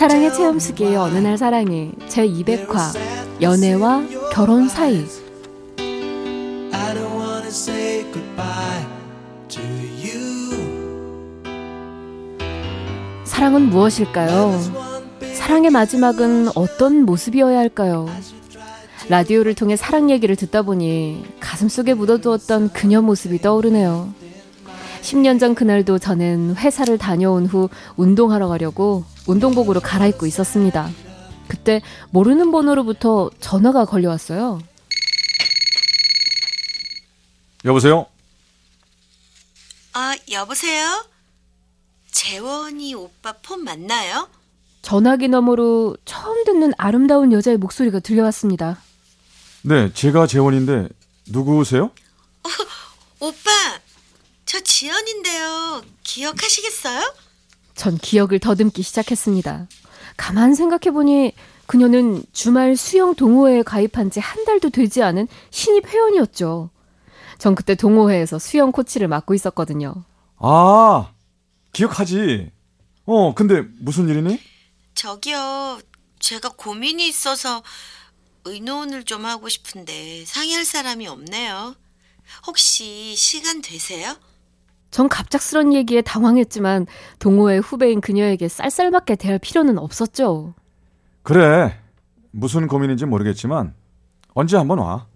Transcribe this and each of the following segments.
사랑의 체험수기 어느 날 사랑이 제 200화 연애와 결혼 사이 사랑은 무엇일까요? 사랑의 마지막은 어떤 모습이어야 할까요? 라디오를 통해 사랑 얘기를 듣다 보니 가슴 속에 묻어두었던 그녀 모습이 떠오르네요. 10년 전 그날도 저는 회사를 다녀온 후 운동하러 가려고 운동복으로 갈아입고 있었습니다. 그때 모르는 번호로부터 전화가 걸려왔어요. 여보세요? 아, 여보세요? 재원이 오빠 폰 맞나요? 전화기 너머로 처음 듣는 아름다운 여자의 목소리가 들려왔습니다. 네, 제가 재원인데 누구세요? 오빠, 저 지연인데요. 기억하시겠어요? 전 기억을 더듬기 시작했습니다. 가만 생각해보니 그녀는 주말 수영 동호회에 가입한 지 한 달도 되지 않은 신입 회원이었죠. 전 그때 동호회에서 수영 코치를 맡고 있었거든요. 아, 기억하지. 어, 근데 무슨 일이니? 저기요, 제가 고민이 있어서 의논을 좀 하고 싶은데 상의할 사람이 없네요. 혹시 시간 되세요? 전 갑작스런 얘기에 당황했지만 동호회 후배인 그녀에게 쌀쌀맞게 대할 필요는 없었죠. 그래. 무슨 고민인지 모르겠지만 언제 한번 와.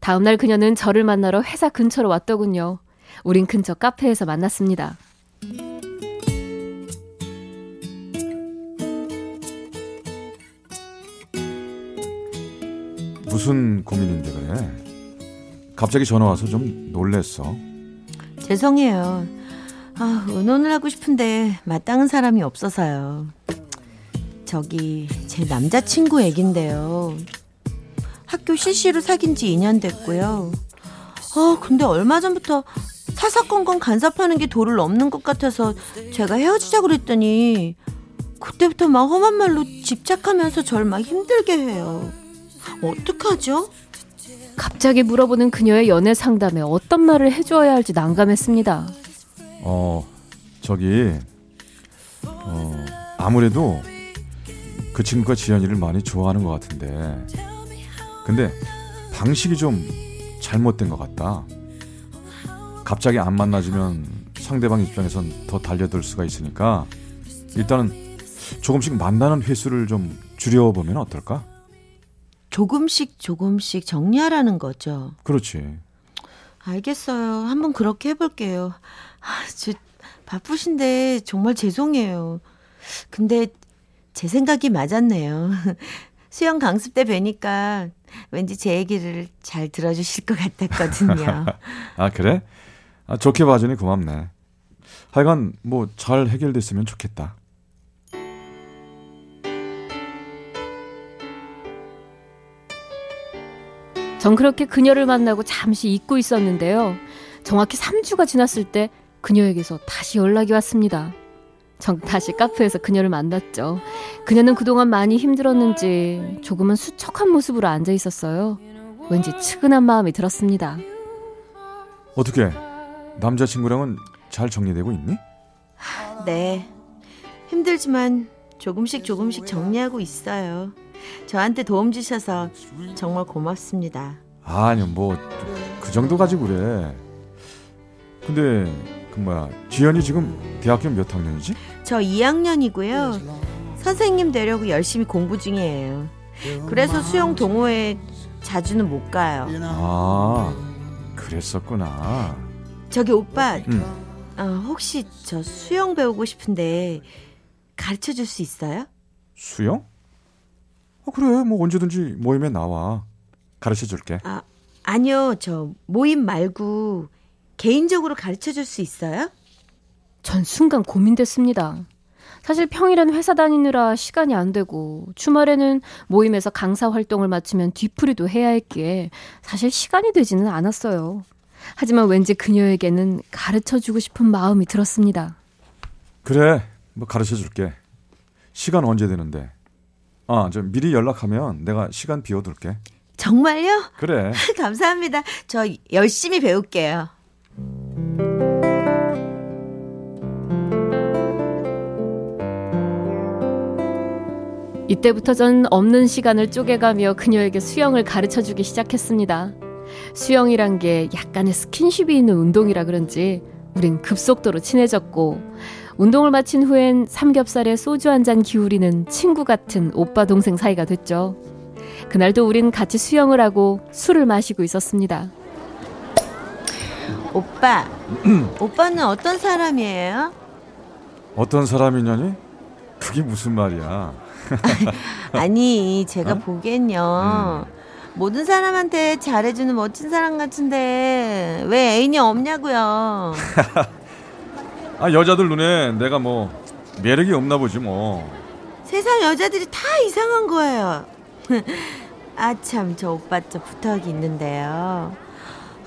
다음날 그녀는 저를 만나러 회사 근처로 왔더군요. 우린 근처 카페에서 만났습니다. 무슨 고민인데 그래? 갑자기 전화 와서 좀 놀랬어. 죄송해요. 아, 의논을 하고 싶은데 마땅한 사람이 없어서요. 저기 제 남자친구 얘긴데요. 학교 CC로 사귄 지 2년 됐고요. 아, 근데 얼마 전부터 사사건건 간섭하는 게 도를 넘는 것 같아서 제가 헤어지자 그랬더니 그때부터 막 험한 말로 집착하면서 절 막 힘들게 해요. 어떡하죠? 갑자기 물어보는 그녀의 연애 상담에 어떤 말을 해주어야 할지 난감했습니다. 어, 저기, 어, 아무래도 그 친구가 지연이를 많이 좋아하는 것 같은데, 근데 방식이 좀 잘못된 것 같다. 갑자기 안 만나주면 상대방 입장에선 더 달려들 수가 있으니까, 일단은 조금씩 만나는 횟수를 좀 줄여보면 어떨까? 조금씩 조금씩 정리하라는 거죠. 그렇지. 알겠어요. 한번 그렇게 해볼게요. 아, 저 바쁘신데 정말 죄송해요. 근데 제 생각이 맞았네요. 수영 강습 때 뵈니까 왠지 제 얘기를 잘 들어주실 것 같았거든요. 아, 그래? 아, 좋게 봐주니 고맙네. 하여간 뭐 잘 해결됐으면 좋겠다. 전 그렇게 그녀를 만나고 잠시 잊고 있었는데요. 정확히 3주가 지났을 때 그녀에게서 다시 연락이 왔습니다. 전 다시 카페에서 그녀를 만났죠. 그녀는 그동안 많이 힘들었는지 조금은 수척한 모습으로 앉아 있었어요. 왠지 측은한 마음이 들었습니다. 어떻게 남자친구랑은 잘 정리되고 있니? 네. 힘들지만 조금씩 조금씩 정리하고 있어요. 저한테 도움 주셔서 정말 고맙습니다. 아니 뭐 그 정도 가지고 그래. 근데 그 뭐야 지연이 지금 대학교 몇 학년이지? 저 2학년이고요. 선생님 되려고 열심히 공부 중이에요. 그래서 수영 동호회 자주는 못 가요. 아 그랬었구나. 저기 오빠, 응. 어, 혹시 저 수영 배우고 싶은데 가르쳐 줄 수 있어요? 수영? 어 그래 뭐 언제든지 모임에 나와 가르쳐 줄게. 아, 아니요. 저 모임 말고 개인적으로 가르쳐 줄 수 있어요? 전 순간 고민됐습니다. 사실 평일엔 회사 다니느라 시간이 안 되고 주말에는 모임에서 강사 활동을 마치면 뒤풀이도 해야 했기에 사실 시간이 되지는 않았어요. 하지만 왠지 그녀에게는 가르쳐 주고 싶은 마음이 들었습니다. 그래, 뭐 가르쳐 줄게. 시간 언제 되는데? 아, 저 미리 연락하면 내가 시간 비워둘게. 정말요? 그래. 감사합니다. 저 열심히 배울게요. 이때부터 전 없는 시간을 쪼개가며 그녀에게 수영을 가르쳐 주기 시작했습니다. 수영이란 게 약간의 스킨십이 있는 운동이라 그런지 우린 급속도로 친해졌고 운동을 마친 후엔 삼겹살에 소주 한 잔 기울이는 친구 같은 오빠 동생 사이가 됐죠. 그날도 우린 같이 수영을 하고 술을 마시고 있었습니다. 오빠, 오빠는 어떤 사람이에요? 어떤 사람이냐니? 그게 무슨 말이야? 아니, 제가 어? 보기엔요. 모든 사람한테 잘해주는 멋진 사람 같은데 왜 애인이 없냐고요. 아, 여자들 눈에 내가 뭐 매력이 없나 보지 뭐. 세상 여자들이 다 이상한 거예요. 아 참 저 오빠 저 부탁이 있는데요.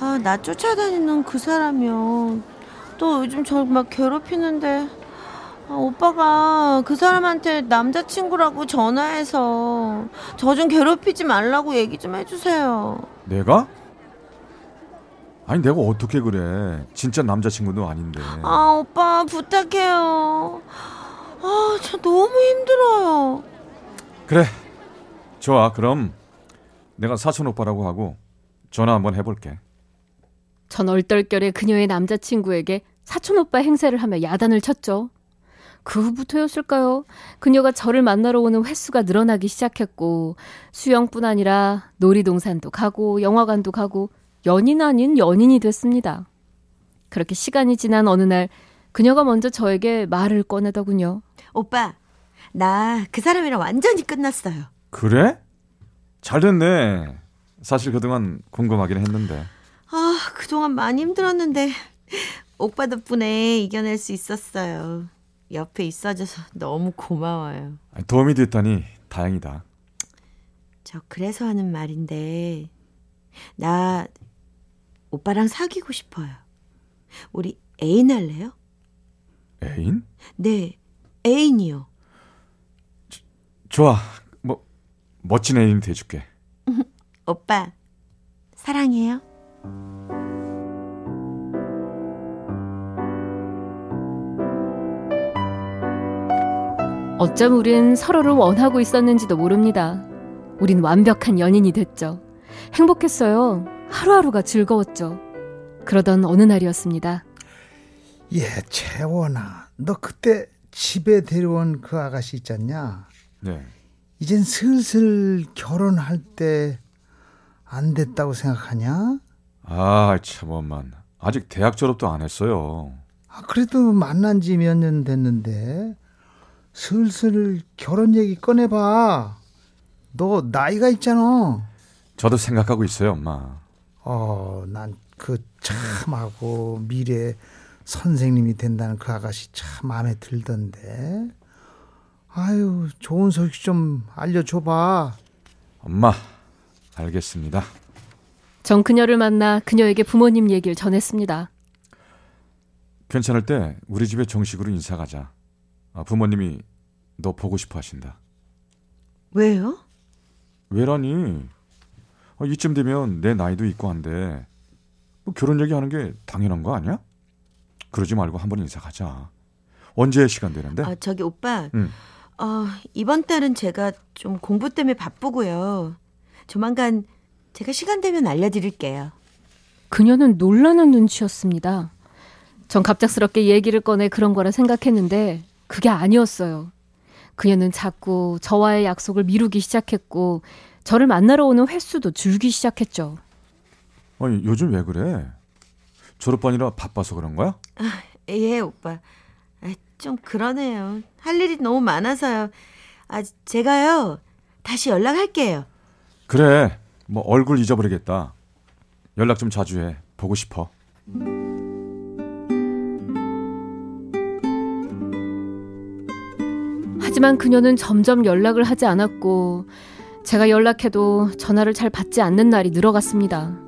아 나 쫓아다니는 그 사람이요. 또 요즘 저 막 괴롭히는데 아, 오빠가 그 사람한테 남자친구라고 전화해서 저 좀 괴롭히지 말라고 얘기 좀 해주세요. 내가? 아니 내가 어떻게 그래? 진짜 남자친구도 아닌데. 아 오빠 부탁해요. 아저 너무 힘들어요. 그래. 좋아. 그럼 내가 사촌 오빠라고 하고 전화 한번 해볼게. 전 얼떨결에 그녀의 남자친구에게 사촌 오빠 행세를 하며 야단을 쳤죠. 그 후부터였을까요? 그녀가 저를 만나러 오는 횟수가 늘어나기 시작했고, 수영뿐 아니라 놀이동산도 가고, 영화관도 가고, 연인 아닌 연인이 됐습니다. 그렇게 시간이 지난 어느 날, 그녀가 먼저 저에게 말을 꺼내더군요. 오빠 나 그 사람이랑 완전히 끝났어요. 그래? 잘 됐네. 사실 그동안 궁금하긴 했는데. 아 그동안 많이 힘들었는데 오빠 덕분에 이겨낼 수 있었어요. 옆에 있어줘서 너무 고마워요. 도움이 됐다니 다행이다. 저 그래서 하는 말인데 나 오빠랑 사귀고 싶어요. 우리 애인 할래요? 애인? 네, 애인이요. 좋아. 뭐 멋진 애인이 돼줄게. 오빠 사랑해요. 어쩜 우린 서로를 원하고 있었는지도 모릅니다. 우린 완벽한 연인이 됐죠. 행복했어요. 하루하루가 즐거웠죠. 그러던 어느 날이었습니다. 예, 채원아, 너 그때 집에 데려온 그 아가씨 있잖냐? 네. 이젠 슬슬 결혼할 때 안 됐다고 생각하냐? 아, 참 엄만. 아직 대학 졸업도 안 했어요. 아, 그래도 만난 지 몇 년 됐는데 슬슬 결혼 얘기 꺼내봐. 너 나이가 있잖아. 저도 생각하고 있어요, 엄마. 어, 난 그 참하고 미래 선생님이 된다는 그 아가씨 참 마음에 들던데. 아유, 좋은 소식 좀 알려줘봐. 엄마, 알겠습니다. 전 그녀를 만나 그녀에게 부모님 얘기를 전했습니다. 괜찮을 때 우리 집에 정식으로 인사 가자. 아, 부모님이 너 보고 싶어 하신다. 왜요? 왜라니? 아, 이쯤 되면 내 나이도 있고 한데 뭐 결혼 얘기하는 게 당연한 거 아니야? 그러지 말고 한번 인사 가자. 언제 시간 되는데? 아 저기 오빠 응. 어, 이번 달은 제가 좀 공부 때문에 바쁘고요. 조만간 제가 시간 되면 알려드릴게요. 그녀는 놀라는 눈치였습니다. 전 갑작스럽게 얘기를 꺼내 그런 거라 생각했는데 그게 아니었어요. 그녀는 자꾸 저와의 약속을 미루기 시작했고 저를 만나러 오는 횟수도 줄기 시작했죠. 아니 요즘 왜 그래? 졸업반이라 바빠서 그런 거야? 예, 오빠. 아, 좀 그러네요. 할 일이 너무 많아서요. 아, 제가요. 다시 연락할게요. 그래. 뭐 얼굴 잊어버리겠다. 연락 좀 자주 해. 보고 싶어. 하지만 그녀는 점점 연락을 하지 않았고 제가 연락해도 전화를 잘 받지 않는 날이 늘어갔습니다.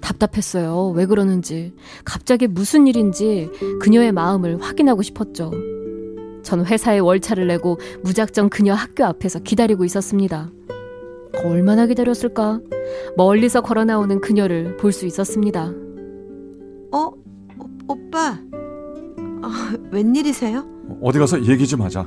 답답했어요. 왜 그러는지. 갑자기 무슨 일인지 그녀의 마음을 확인하고 싶었죠. 전 회사에 월차를 내고 무작정 그녀 학교 앞에서 기다리고 있었습니다. 얼마나 기다렸을까? 멀리서 걸어 나오는 그녀를 볼 수 있었습니다. 어? 오, 오빠. 아, 웬일이세요? 어디 가서 얘기 좀 하자.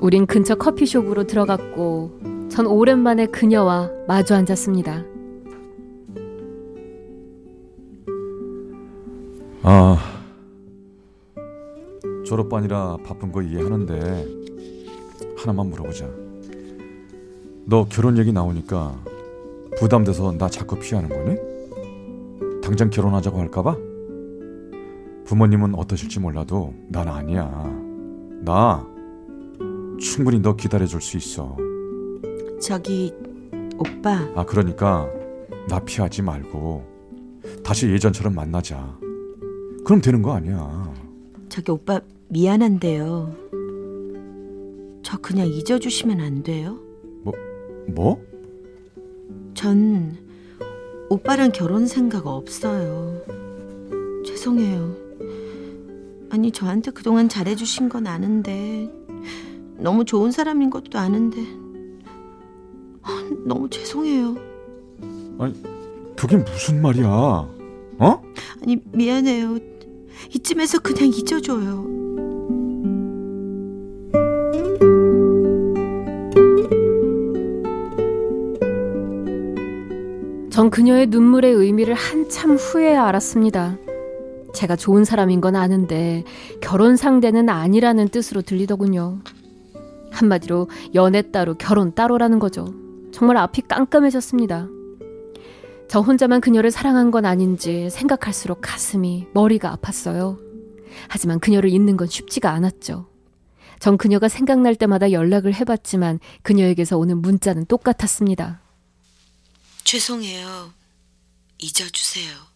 우린 근처 커피숍으로 들어갔고 전 오랜만에 그녀와 마주 앉았습니다. 아, 졸업반이라 바쁜 거 이해하는데 하나만 물어보자. 너 결혼 얘기 나오니까 부담돼서 나 자꾸 피하는 거니? 당장 결혼하자고 할까봐? 부모님은 어떠실지 몰라도 난 아니야. 나 충분히 너 기다려줄 수 있어. 저기 오빠. 아 그러니까 나 피하지 말고 다시 예전처럼 만나자. 그럼 되는 거 아니야. 저기 오빠 미안한데요. 저 그냥 잊어주시면 안 돼요? 뭐? 전 오빠랑 결혼 생각 없어요. 죄송해요. 아니 저한테 그동안 잘해주신 건 아는데 너무 좋은 사람인 것도 아는데 아, 너무 죄송해요. 그게 무슨 말이야? 어? 아니 미안해요. 이쯤에서 그냥 잊어줘요. 전 그녀의 눈물의 의미를 한참 후에야 알았습니다. 제가 좋은 사람인 건 아는데 결혼 상대는 아니라는 뜻으로 들리더군요. 한마디로 연애 따로 결혼 따로라는 거죠. 정말 앞이 깜깜해졌습니다. 저 혼자만 그녀를 사랑한 건 아닌지 생각할수록 가슴이 머리가 아팠어요. 하지만 그녀를 잊는 건 쉽지가 않았죠. 전 그녀가 생각날 때마다 연락을 해봤지만 그녀에게서 오는 문자는 똑같았습니다. 죄송해요. 잊어주세요.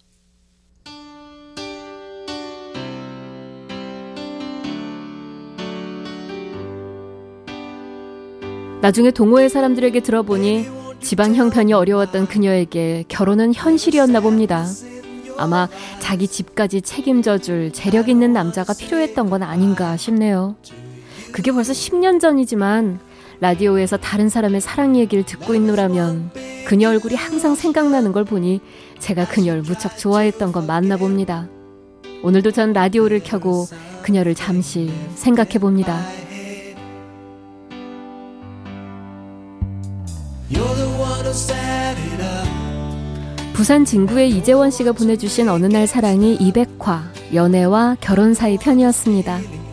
나중에 동호회 사람들에게 들어보니 집안 형편이 어려웠던 그녀에게 결혼은 현실이었나 봅니다. 아마 자기 집까지 책임져 줄 재력 있는 남자가 필요했던 건 아닌가 싶네요. 그게 벌써 10년 전이지만 라디오에서 다른 사람의 사랑 얘기를 듣고 있노라면 그녀 얼굴이 항상 생각나는 걸 보니 제가 그녀를 무척 좋아했던 건 맞나 봅니다. 오늘도 전 라디오를 켜고 그녀를 잠시 생각해 봅니다. 부산 진구의 이재원 씨가 보내주신 어느 날 사랑이 200화 연애와 결혼 사이 편이었습니다.